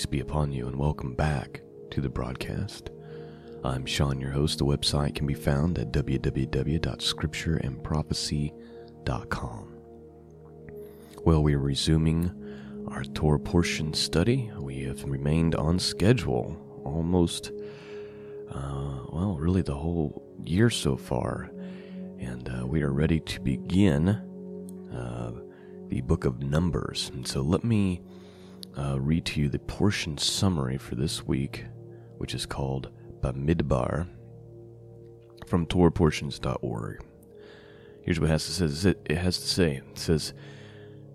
peace be upon you, and welcome back to the broadcast. I'm Sean, your host. The website can be found at www.scriptureandprophecy.com. Well, we are resuming our Torah portion study. We have remained on schedule almost, uh, well, really the whole year so far. And uh, we are ready to begin uh, the book of Numbers. And so let me uh, read to you the portion summary for this week, which is called Bamidbar from TorahPortions.org. Here's what it has to say. It has to say. It says,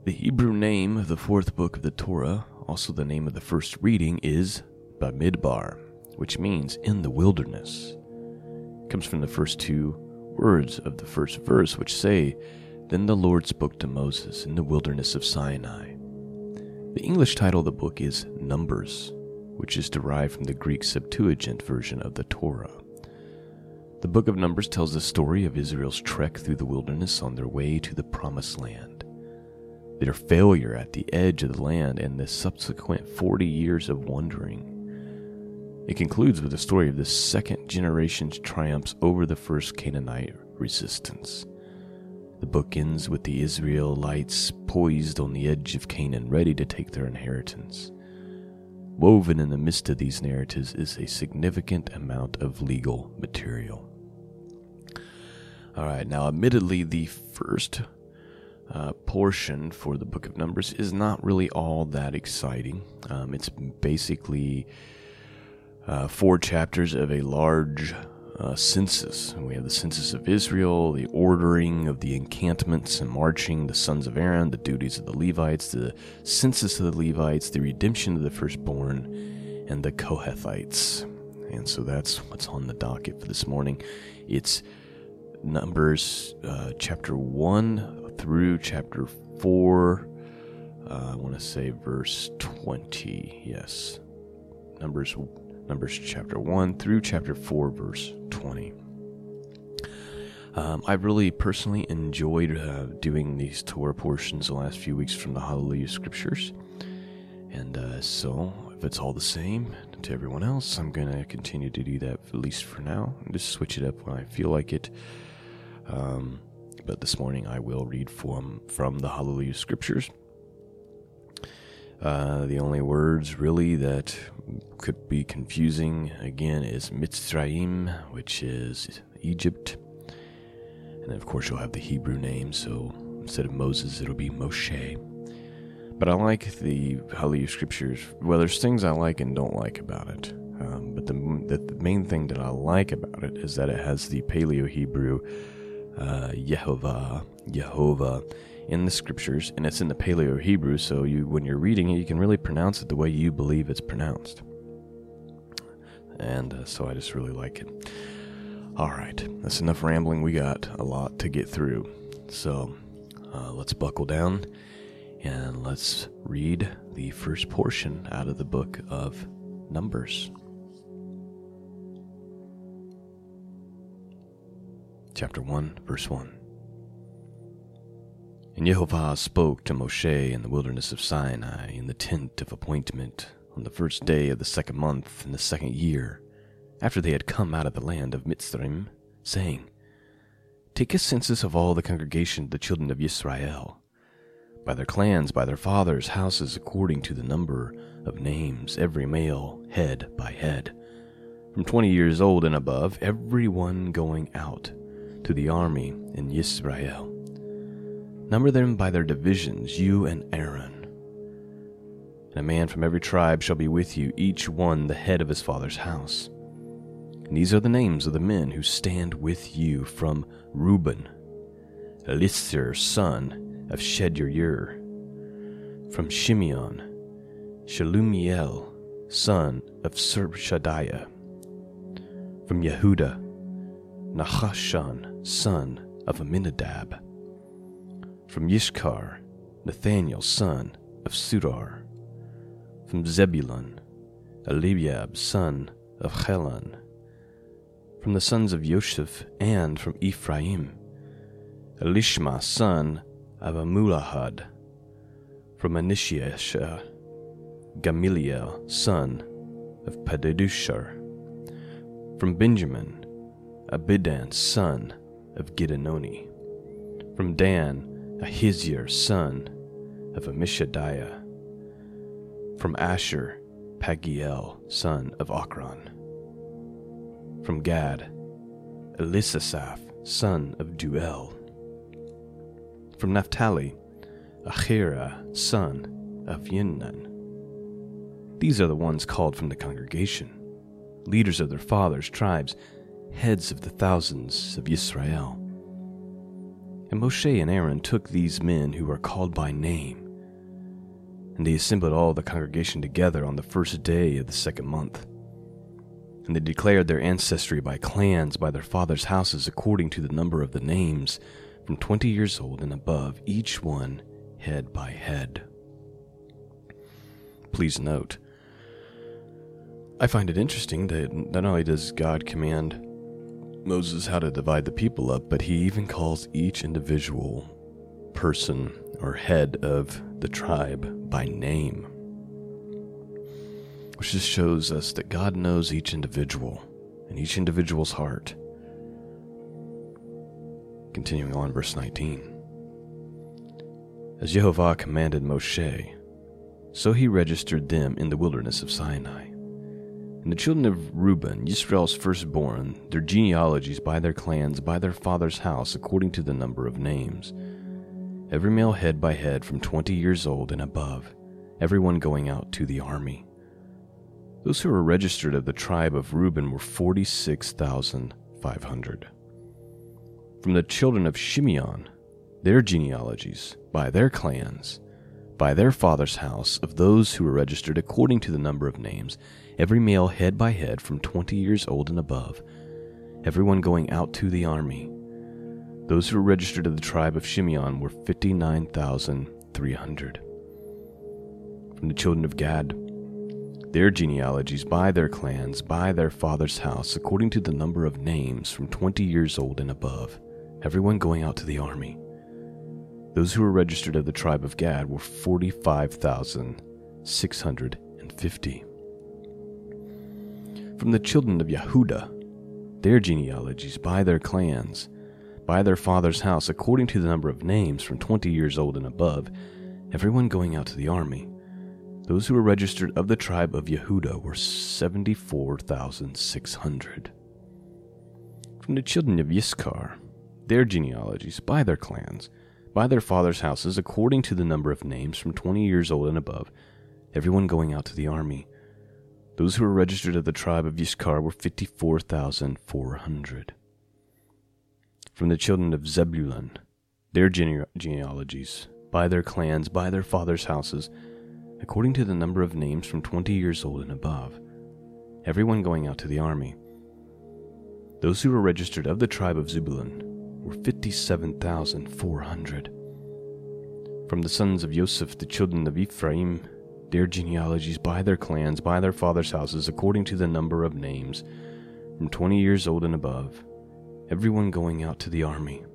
the Hebrew name of the fourth book of the Torah, also the name of the first reading, is Bamidbar, which means in the wilderness. It comes from the first two words of the first verse, which say, Then the Lord spoke to Moses in the wilderness of Sinai. The English title of the book is Numbers, which is derived from the Greek Septuagint version of the Torah. The book of Numbers tells the story of Israel's trek through the wilderness on their way to the Promised Land their failure at the edge of the land, and the subsequent 40 years of wandering. It concludes with the story of the second generation's triumphs over the first Canaanite resistance. The book ends with the Israelites poised on the edge of Canaan, ready to take their inheritance. Woven in the midst of these narratives is a significant amount of legal material. All right, now, admittedly, the first uh, portion for the book of Numbers is not really all that exciting. Um, it's basically uh, four chapters of a large uh, census. we have the census of Israel, the ordering of the encampments and marching, the sons of Aaron, the duties of the Levites, the census of the Levites, the redemption of the firstborn, and the Kohathites. And so that's what's on the docket for this morning. It's Numbers uh, chapter 1 through chapter 4. Uh, I want to say verse 20. Yes. Numbers Numbers chapter 1 through chapter 4 verse 20. Um, I've really personally enjoyed uh, doing these Torah portions the last few weeks from the Hallelujah Scriptures. And uh, so, if it's all the same to everyone else, I'm going to continue to do that at least for now. Just switch it up when I feel like it. Um, but this morning I will read from, from the Hallelujah Scriptures. Uh, the only words really that could be confusing again is Mitzrayim, which is Egypt. And of course, you'll have the Hebrew name, so instead of Moses, it'll be Moshe. But I like the Hallelujah Scriptures. Well, there's things I like and don't like about it. Um, but the, the, main thing that I like about it is that it has the Paleo Hebrew uh, Yehovah, Jehovah in the scriptures, and it's in the Paleo Hebrew, so you when you're reading it, you can really pronounce it the way you believe it's pronounced. And uh, so I just really like it. All right, that's enough rambling. We got a lot to get through, so uh, let's buckle down and let's read the first portion out of the book of Numbers. chapter 1, verse 1. And Jehovah spoke to Moshe in the wilderness of Sinai in the tent of appointment on the first day of the second month in the second year, after they had come out of the land of Mitzrayim, saying, Take a census of all the congregation of the children of Israel, by their clans, by their fathers' houses, according to the number of names, every male, head by head, from twenty years old and above, every one going out to the army in Israel. Number them by their divisions, you and Aaron. And a man from every tribe shall be with you, each one the head of his father's house. And these are the names of the men who stand with you from Reuben, Eliezer, son of Shedeur, from Shimeon, Shelumiel, son of Surshadiah, from Yehuda, Nahashon, son of Amminadab. From Yishkar, Nathaniel, son of Sudar. From Zebulun, Eliab, son of Helon. From the sons of Joseph, and from Ephraim, Elishma, son of Amulahad, From Anishia, Gamaliel, son of Pedadushar. From Benjamin, Abidan, son of Gideoni. From Dan, Ahizir, son of Amishadiah. From Asher, Pagiel, son of Ochran. From Gad, Elisasaph, son of Duel. From Naphtali, Achira, son of Yinnan. These are the ones called from the congregation, leaders of their fathers' tribes, heads of the thousands of Israel. And Moshe and Aaron took these men who are called by name, and they assembled all the congregation together on the first day of the second month. And they declared their ancestry by clans, by their fathers' houses, according to the number of the names, from twenty years old and above, each one head by head. Please note, I find it interesting that not only does God command Moses how to divide the people up, but he even calls each individual person or head of the tribe by name. Which just shows us that God knows each individual and each individual's heart. Continuing on, verse 19. As Jehovah commanded Moshe, so he registered them in the wilderness of Sinai. And the children of Reuben, Israel's firstborn, their genealogies by their clans, by their father's house, according to the number of names. Every male head by head from twenty years old and above, everyone going out to the army. Those who were registered of the tribe of Reuben were 46,500. From the children of Shimeon, their genealogies, by their clans, by their father's house, of those who were registered according to the number of names, every male head by head from twenty years old and above, everyone going out to the army. Those who were registered of the tribe of Shimeon were 59,300. From the children of Gad, their genealogies by their clans, by their father's house, according to the number of names from twenty years old and above, everyone going out to the army. Those who were registered of the tribe of Gad were 45,650. From the children of Yehuda, their genealogies by their clans, by their father's house, according to the number of names from 20 years old and above, everyone going out to the army. Those who were registered of the tribe of Yehuda were 74,600. From the children of Yiscar, their genealogies by their clans, by their father's houses, according to the number of names from 20 years old and above, everyone going out to the army. Those who were registered of the tribe of Yiscar were 54,400. From the children of Zebulun, their gene- genealogies, by their clans, by their fathers' houses, according to the number of names from 20 years old and above, everyone going out to the army. Those who were registered of the tribe of Zebulun were 57,400. From the sons of Joseph, the children of Ephraim, their genealogies by their clans, by their fathers' houses, according to the number of names, from 20 years old and above, everyone going out to the army.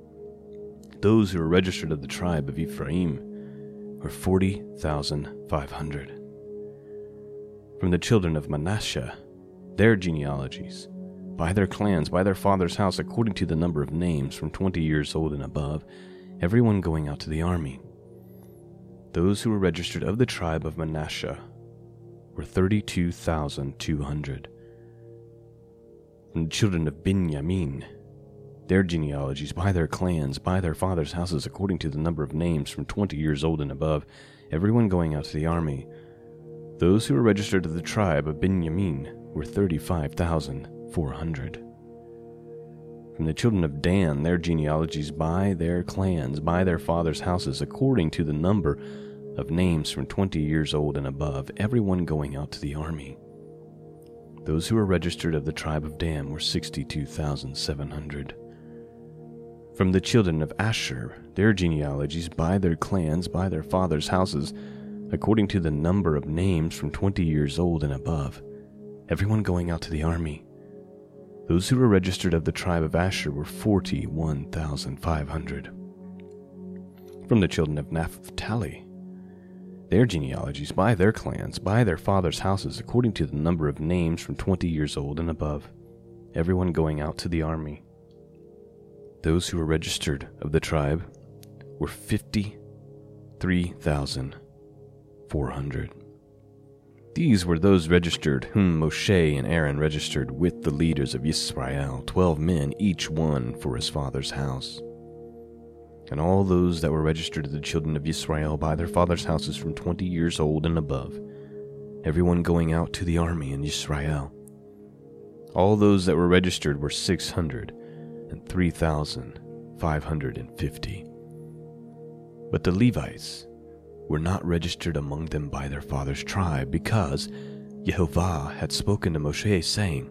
Those who were registered of the tribe of Ephraim were 40,500. From the children of Manasseh, their genealogies, by their clans, by their father's house, according to the number of names, from twenty years old and above, everyone going out to the army. Those who were registered of the tribe of Manasseh were 32,200. From the children of Benjamin, their genealogies, by their clans, by their fathers' houses, according to the number of names, from twenty years old and above, everyone going out to the army. Those who were registered of the tribe of Benjamin were 35,000. 400. From the children of Dan, their genealogies by their clans, by their fathers' houses, according to the number of names from 20 years old and above, everyone going out to the army. Those who were registered of the tribe of Dan were 62,700. From the children of Asher, their genealogies by their clans, by their fathers' houses, according to the number of names from 20 years old and above, everyone going out to the army. Those who were registered of the tribe of Asher were 41,500. From the children of Naphtali, their genealogies, by their clans, by their fathers' houses, according to the number of names from twenty years old and above, everyone going out to the army. Those who were registered of the tribe were 53,400. These were those registered whom Moshe and Aaron registered with the leaders of Israel, twelve men, each one for his father's house. And all those that were registered to the children of Israel by their father's houses from twenty years old and above, everyone going out to the army in Israel. All those that were registered were six hundred and three thousand five hundred and fifty. But the Levites, were not registered among them by their father's tribe, because Jehovah had spoken to Moshe, saying,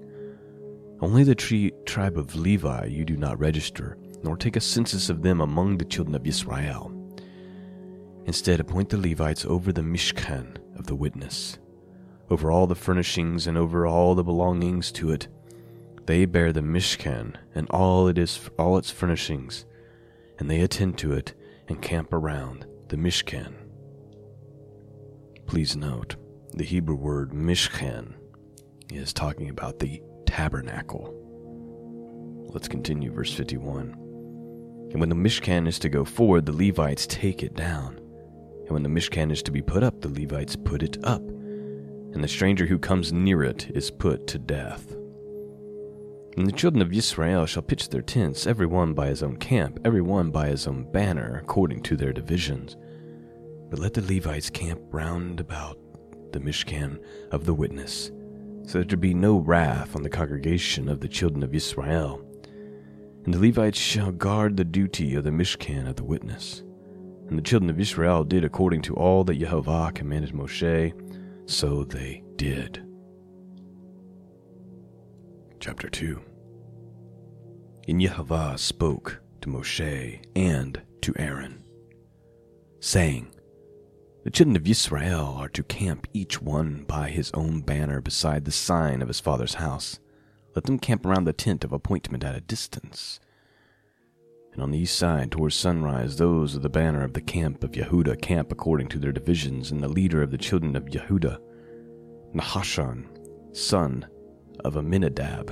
Only the tri- tribe of Levi you do not register, nor take a census of them among the children of Israel. Instead, appoint the Levites over the Mishkan of the witness, over all the furnishings and over all the belongings to it. They bear the Mishkan and all it is, all its furnishings, and they attend to it and camp around the Mishkan. Please note, the Hebrew word mishkan is talking about the tabernacle. Let's continue, verse 51. And when the mishkan is to go forward, the Levites take it down. And when the mishkan is to be put up, the Levites put it up. And the stranger who comes near it is put to death. And the children of Israel shall pitch their tents, every one by his own camp, every one by his own banner, according to their divisions. But let the Levites camp round about the Mishkan of the witness, so that there be no wrath on the congregation of the children of Israel. And the Levites shall guard the duty of the Mishkan of the witness. And the children of Israel did according to all that Jehovah commanded Moshe, so they did. Chapter 2 And Jehovah spoke to Moshe and to Aaron, saying, the children of Israel are to camp each one by his own banner beside the sign of his father's house. Let them camp around the tent of appointment at a distance. And on the east side, towards sunrise, those of the banner of the camp of Yehuda camp according to their divisions, and the leader of the children of Yehuda, Nahashon, son of Amminadab,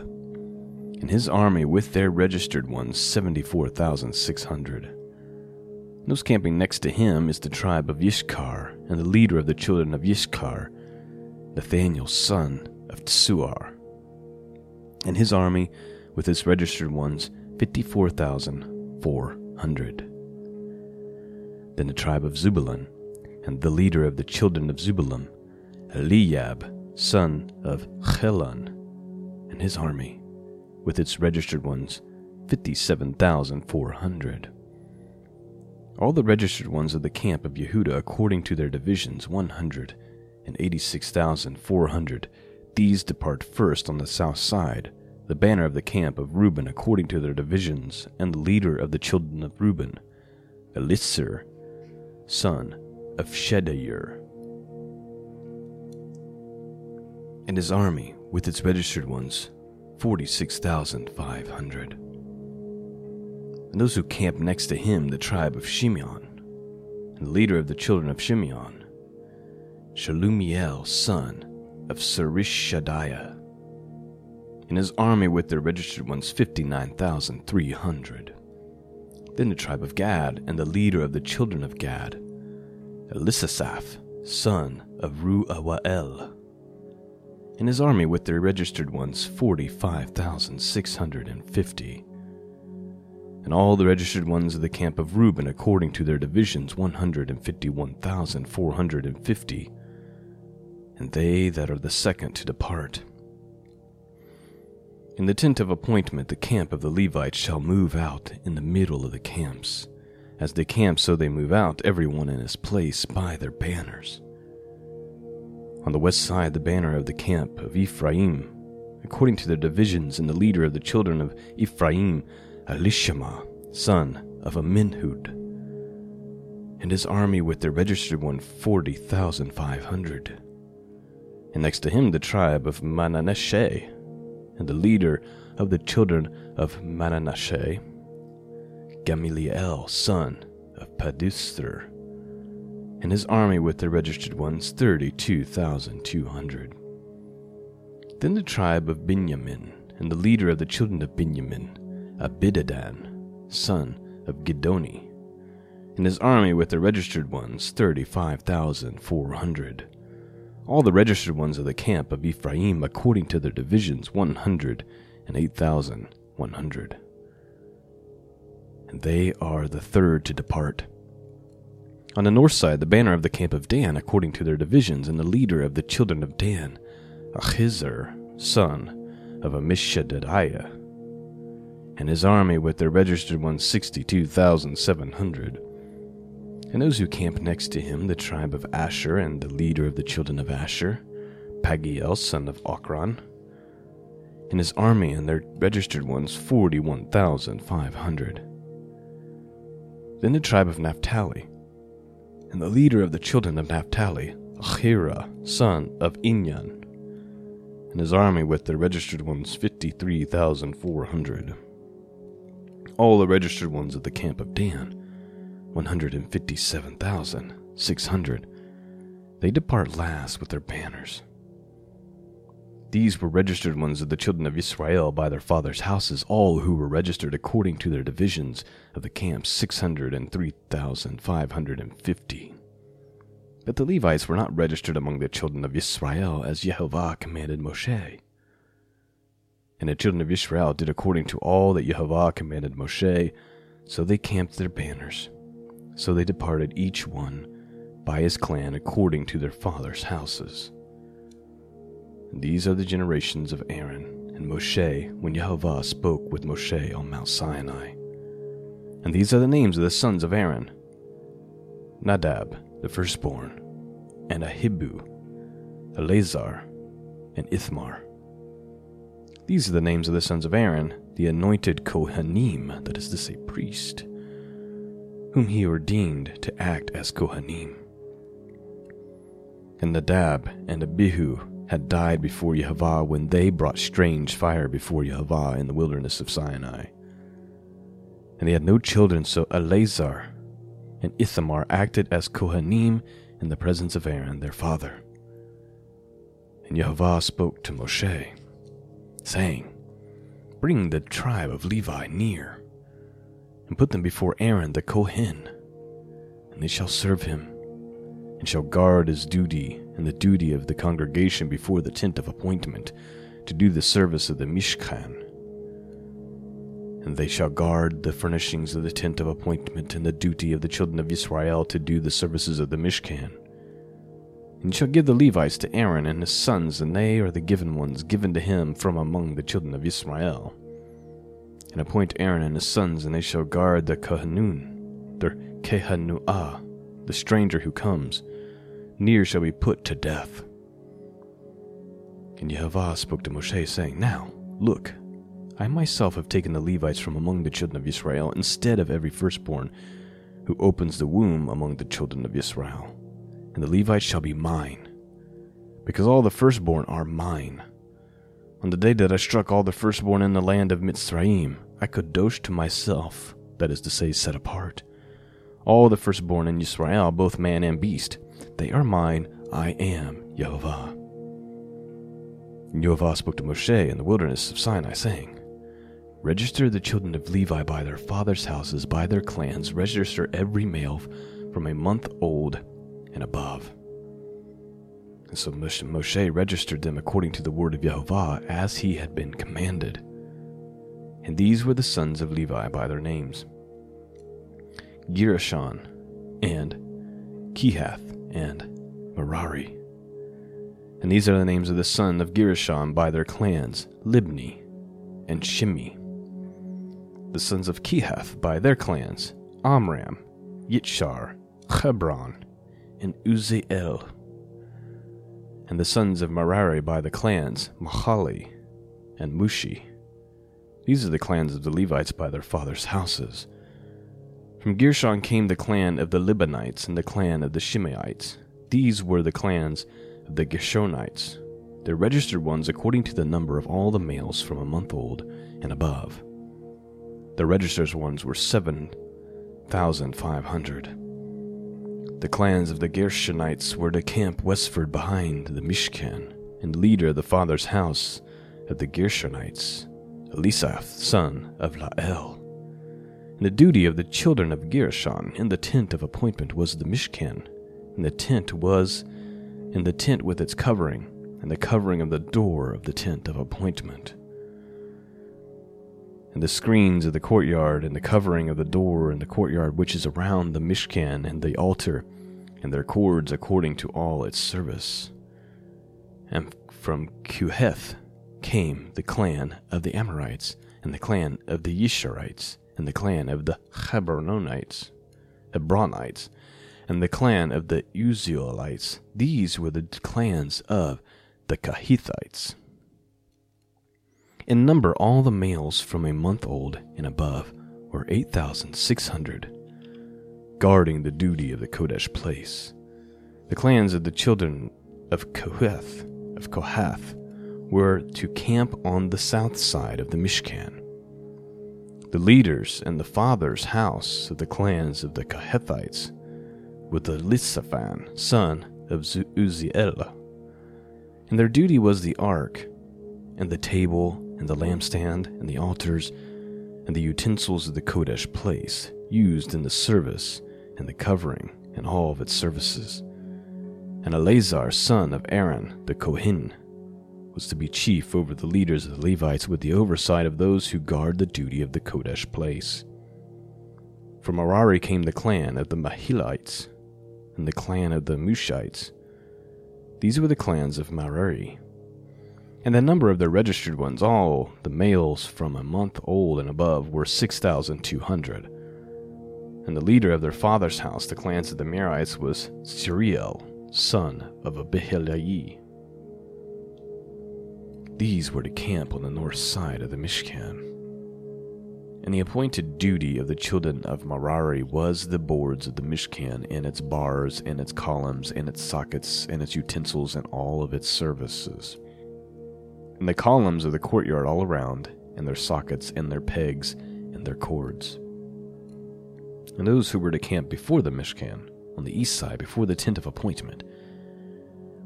and his army with their registered ones, 74,600. Those camping next to him is the tribe of Yishkar, and the leader of the children of Yishkar, Nathaniel, son of Tsuar. And his army, with its registered ones, 54,400. Then the tribe of Zebulun, and the leader of the children of Zebulun, Eliab, son of Helon, and his army, with its registered ones, 57,400 all the registered ones of the camp of Yehuda according to their divisions, 186,400. These depart first on the south side, the banner of the camp of Reuben according to their divisions, and the leader of the children of Reuben, Elisir, son of Shedeur, and his army with its registered ones, 46,500 and those who camped next to him, the tribe of Shimeon, and the leader of the children of Shimeon, Shalumiel, son of Surishadiah, and his army with their registered ones 59,300. Then the tribe of Gad, and the leader of the children of Gad, Elisasaph, son of Ruael, and his army with their registered ones 45,650 and all the registered ones of the camp of Reuben according to their divisions 151,450, and they that are the second to depart. In the tent of appointment, the camp of the Levites shall move out in the middle of the camps. As they camp, so they move out, every one in his place by their banners. On the west side, the banner of the camp of Ephraim, according to their divisions, and the leader of the children of Ephraim Elishama, son of Amminhud, and his army with their registered one forty thousand five hundred. And next to him the tribe of Manasseh, and the leader of the children of Manasseh, Gamaliel, son of Padusther, and his army with their registered ones 32,200. Then the tribe of Benjamin, and the leader of the children of Benjamin, Abidadan, son of Gidoni, and his army with the registered ones 35,400. All the registered ones of the camp of Ephraim according to their divisions 108,100. And they are the third to depart. On the north side, the banner of the camp of Dan according to their divisions, and the leader of the children of Dan, Achizar, son of Amishadadiah, and his army with their registered ones 62,700. And those who camp next to him, the tribe of Asher, and the leader of the children of Asher, Pagiel, son of Ochran, and his army and their registered ones 41,500. Then the tribe of Naphtali, and the leader of the children of Naphtali, Achira, son of Inyan, and his army with their registered ones 53,400. All the registered ones of the camp of Dan, 157,600. They depart last with their banners. These were registered ones of the children of Israel by their fathers' houses, all who were registered according to their divisions of the camps, 603,550. But the Levites were not registered among the children of Israel as Jehovah commanded Moshe. And the children of Israel did according to all that Jehovah commanded Moshe, so they camped their banners. So they departed each one by his clan according to their fathers' houses. And these are the generations of Aaron and Moshe when Jehovah spoke with Moshe on Mount Sinai. And these are the names of the sons of Aaron Nadab, the firstborn, and Ahibu, Eleazar, and Ithamar. These are the names of the sons of Aaron, the anointed Kohanim, that is to say, priest, whom he ordained to act as Kohanim. And Nadab and Abihu had died before Jehovah when they brought strange fire before Jehovah in the wilderness of Sinai. And they had no children, so Eleazar and Ithamar acted as Kohanim in the presence of Aaron their father. And Jehovah spoke to Moshe, saying, Bring the tribe of Levi near, and put them before Aaron the Kohen, and they shall serve him, and shall guard his duty and the duty of the congregation before the tent of appointment, to do the service of the Mishkan and they shall guard the furnishings of the tent of appointment and the duty of the children of Israel to do the services of the Mishkan. And shall give the Levites to Aaron and his sons, and they are the given ones given to him from among the children of Israel. And appoint Aaron and his sons, and they shall guard the Kohanun, the Kehanuah, the stranger who comes. Near shall be put to death. And Jehovah spoke to Moshe, saying, Now, look, I myself have taken the Levites from among the children of Israel instead of every firstborn who opens the womb among the children of Israel. And the Levites shall be mine, because all the firstborn are mine. On the day that I struck all the firstborn in the land of Mitzrayim, I kadosh to myself, that is to say, set apart. All the firstborn in Israel, both man and beast, they are mine, I am Jehovah. And Jehovah spoke to Moshe in the wilderness of Sinai, saying, Register the children of Levi by their fathers' houses, by their clans. Register every male from a month old and above. And so Moshe registered them according to the word of Jehovah as he had been commanded. And these were the sons of Levi by their names Gershon and Kehath and Merari. And these are the names of the son of Gershon by their clans Libni and Shimei the sons of Kehath by their clans Amram, Yitshar, Hebron, and Uzziel. And the sons of Merari by the clans Mahali and Mushi. These are the clans of the Levites by their fathers' houses. From Gershon came the clan of the Libanites and the clan of the Shimeites. These were the clans of the Gershonites, the registered ones according to the number of all the males from a month old and above. The registered ones were 7,500. The clans of the Gershonites were to camp westward behind the Mishkan, and leader of the father's house of the Gershonites, Elisaph, son of Lael. And the duty of the children of Gershon in the tent of appointment was the Mishkan, and the tent was in the tent with its covering, and the covering of the door of the tent of appointment. And the screens of the courtyard, and the covering of the door in the courtyard which is around the Mishkan and the altar, and their cords according to all its service. And from Kuheth came the clan of the Amorites, and the clan of the Yisharites, and the clan of the Hebronites, Hebronites, and the clan of the Uzzielites. These were the clans of the Kahithites. In number, all the males from a month old and above were 8,600, guarding the duty of the Kodesh place. The clans of the children of Kohath, of Kohath were to camp on the south side of the Mishkan. The leaders and the father's house of the clans of the Kohathites were the Lisaphan, son of Uzziel. And their duty was the ark, and the table, and the lampstand, and the altars, and the utensils of the Kodesh place, used in the service, and the covering, and all of its services. And Eleazar, son of Aaron, the Kohen, was to be chief over the leaders of the Levites with the oversight of those who guard the duty of the Kodesh place. From Merari came the clan of the Mahilites, and the clan of the Mushites. These were the clans of Merari. And the number of the registered ones, all the males from a month old and above, were 6,200. And the leader of their father's house, the clans of the Merites, was Suriel, son of Abiheliah. These were to camp on the north side of the Mishkan. And the appointed duty of the children of Merari was the boards of the Mishkan and its bars and its columns and its sockets and its utensils and all of its services. And the columns of the courtyard all around, and their sockets and their pegs and their cords. And those who were to camp before the Mishkan, on the east side before the tent of appointment,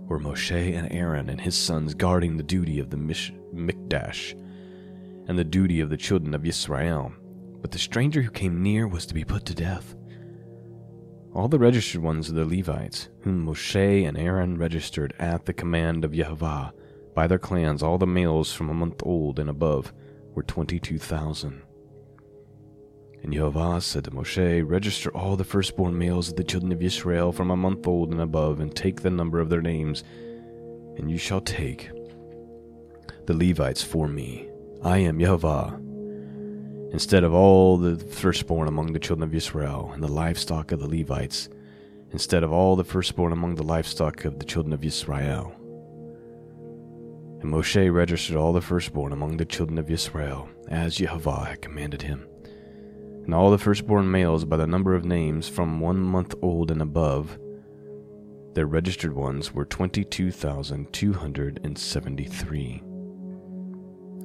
were Moshe and Aaron and his sons guarding the duty of the Mish- Mikdash and the duty of the children of Israel. But the stranger who came near was to be put to death. All the registered ones of the Levites, whom Moshe and Aaron registered at the command of Yehovah, by their clans, all the males from a month old and above, were twenty two thousand. And Yehovah said to Moshe, Register all the firstborn males of the children of Israel from a month old and above, and take the number of their names, and you shall take the Levites for me. I am Yehovah. Instead of all the firstborn among the children of Israel, and the livestock of the Levites, instead of all the firstborn among the livestock of the children of Israel. And Moshe registered all the firstborn among the children of Israel, as Yehovah had commanded him and all the firstborn males by the number of names from one month old and above. Their registered ones were 22,273.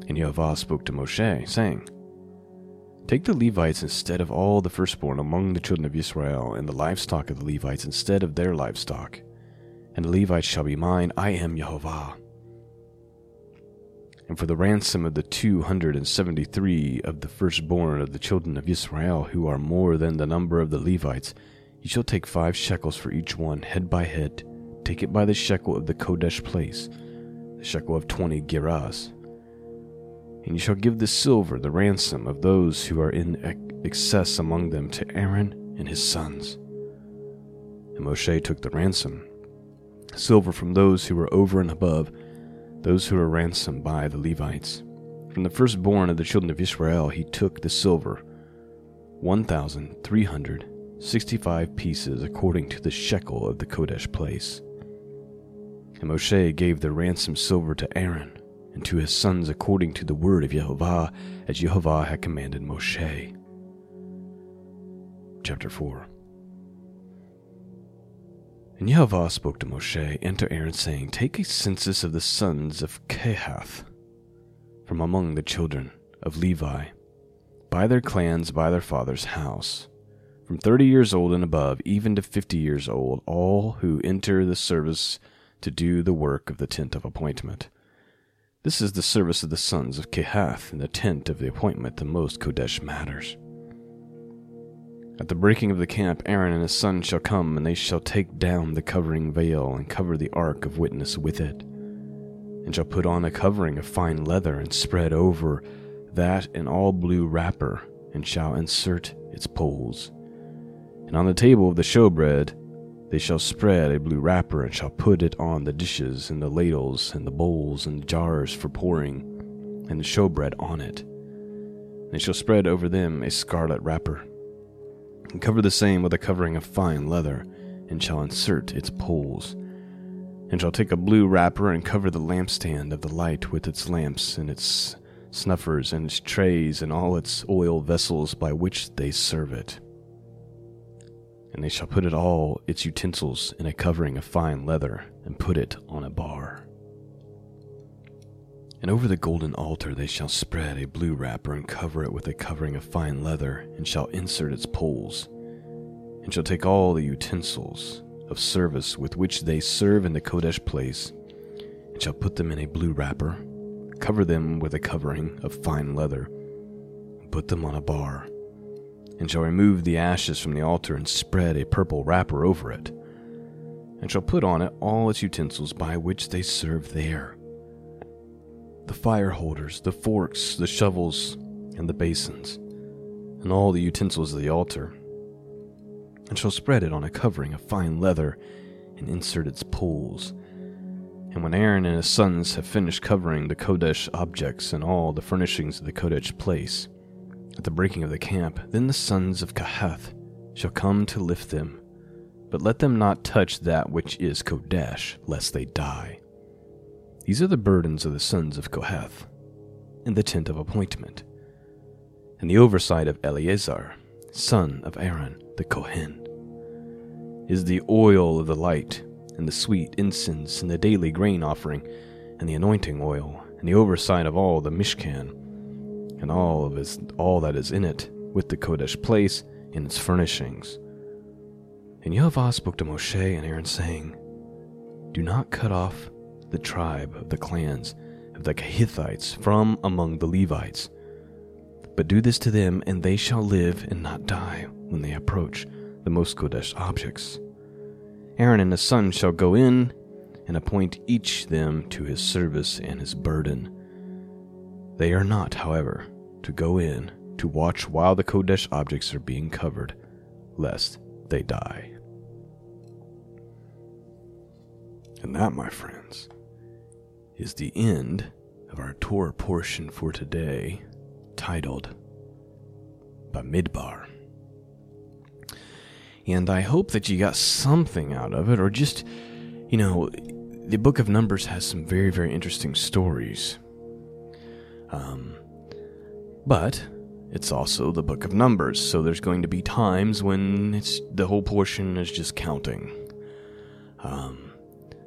And Yehovah spoke to Moshe, saying, Take the Levites instead of all the firstborn among the children of Israel, and the livestock of the Levites instead of their livestock. And the Levites shall be mine, I am Yehovah and for the ransom of the two hundred and seventy three of the firstborn of the children of Israel, who are more than the number of the Levites, you shall take five shekels for each one, head by head. Take it by the shekel of the Kodesh place, the shekel of twenty gerahs. And you shall give the silver, the ransom of those who are in excess among them, to Aaron and his sons. And Moshe took the ransom, silver from those who were over and above those who were ransomed by the Levites. From the firstborn of the children of Israel he took the silver, 1,365 pieces according to the shekel of the Kodesh place. And Moshe gave the ransom silver to Aaron and to his sons according to the word of Jehovah, as Jehovah had commanded Moshe. Chapter 4 and Yehovah spoke to Moshe and to Aaron, saying, Take a census of the sons of Kehath from among the children of Levi, by their clans, by their father's house, from 30 years old and above, even to 50 years old, all who enter the service to do the work of the tent of appointment. This is the service of the sons of Kehath in the tent of the appointment, the most Kodesh matters. At the breaking of the camp, Aaron and his sons shall come, and they shall take down the covering veil, and cover the ark of witness with it, and shall put on a covering of fine leather, and spread over that an all blue wrapper, and shall insert its poles. And on the table of the showbread they shall spread a blue wrapper, and shall put it on the dishes, and the ladles, and the bowls, and the jars for pouring, and the showbread on it. They shall spread over them a scarlet wrapper and cover the same with a covering of fine leather, and shall insert its poles. And shall take a blue wrapper and cover the lampstand of the light with its lamps and its snuffers and its trays and all its oil vessels by which they serve it. And they shall put it all its utensils in a covering of fine leather, and put it on a bar. And over the golden altar they shall spread a blue wrapper and cover it with a covering of fine leather, and shall insert its poles, and shall take all the utensils of service with which they serve in the Kodesh place, and shall put them in a blue wrapper, cover them with a covering of fine leather, and put them on a bar, and shall remove the ashes from the altar and spread a purple wrapper over it, and shall put on it all its utensils by which they serve there the fire holders, the forks, the shovels, and the basins, and all the utensils of the altar, and shall spread it on a covering of fine leather, and insert its poles. And when Aaron and his sons have finished covering the Kodesh objects and all the furnishings of the Kodesh place, at the breaking of the camp, then the sons of Kahath shall come to lift them, but let them not touch that which is Kodesh, lest they die. These are the burdens of the sons of Kohath, in the tent of appointment, and the oversight of Eleazar, son of Aaron, the Kohen, is the oil of the light, and the sweet incense, and the daily grain offering, and the anointing oil, and the oversight of all the Mishkan, and all of all that is in it, with the Kodesh place and its furnishings. And Yahweh spoke to Moshe and Aaron, saying, Do not cut off the tribe of the clans of the Kahithites from among the Levites. But do this to them, and they shall live and not die when they approach the most Kodesh objects. Aaron and his sons shall go in and appoint each them to his service and his burden. They are not, however, to go in to watch while the Kodesh objects are being covered, lest they die. And that, my friends, is the end of our Torah portion for today, titled Bamidbar. And I hope that you got something out of it, or just, you know, the book of Numbers has some very, very interesting stories. Um, but it's also the book of Numbers, so there's going to be times when it's the whole portion is just counting. Um,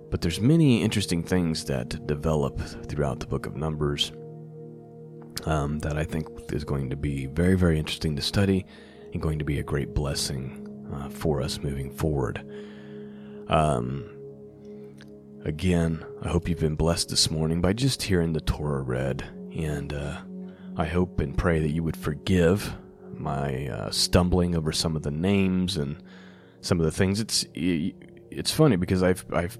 but there's many interesting things that develop throughout the book of Numbers um, that I think is going to be very, very interesting to study and going to be a great blessing uh, for us moving forward. Um, again, I hope you've been blessed this morning by just hearing the Torah read, and uh, I hope and pray that you would forgive my uh, stumbling over some of the names and some of the things. It's it's funny because I've I've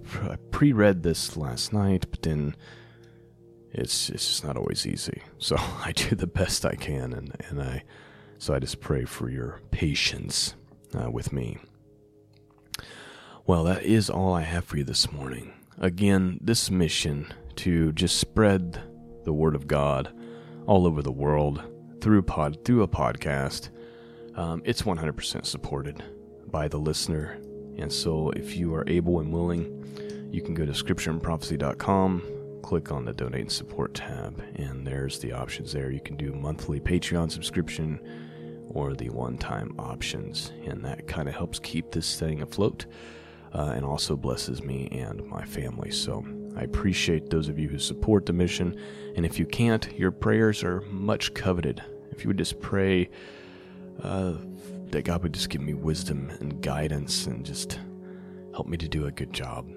pre-read this last night, but then it's it's just not always easy. So I do the best I can, and and I so I just pray for your patience uh, with me. Well, that is all I have for you this morning. Again, this mission to just spread the word of God all over the world through pod through a podcast. Um, it's 100% supported by the listener and so, if you are able and willing, you can go to scriptureandprophecy.com, click on the donate and support tab, and there's the options there. You can do monthly Patreon subscription or the one time options, and that kind of helps keep this thing afloat uh, and also blesses me and my family. So, I appreciate those of you who support the mission, and if you can't, your prayers are much coveted. If you would just pray, uh, that God would just give me wisdom and guidance and just help me to do a good job.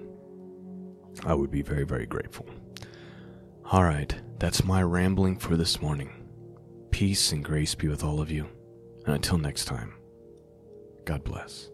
I would be very, very grateful. All right, that's my rambling for this morning. Peace and grace be with all of you. And until next time, God bless.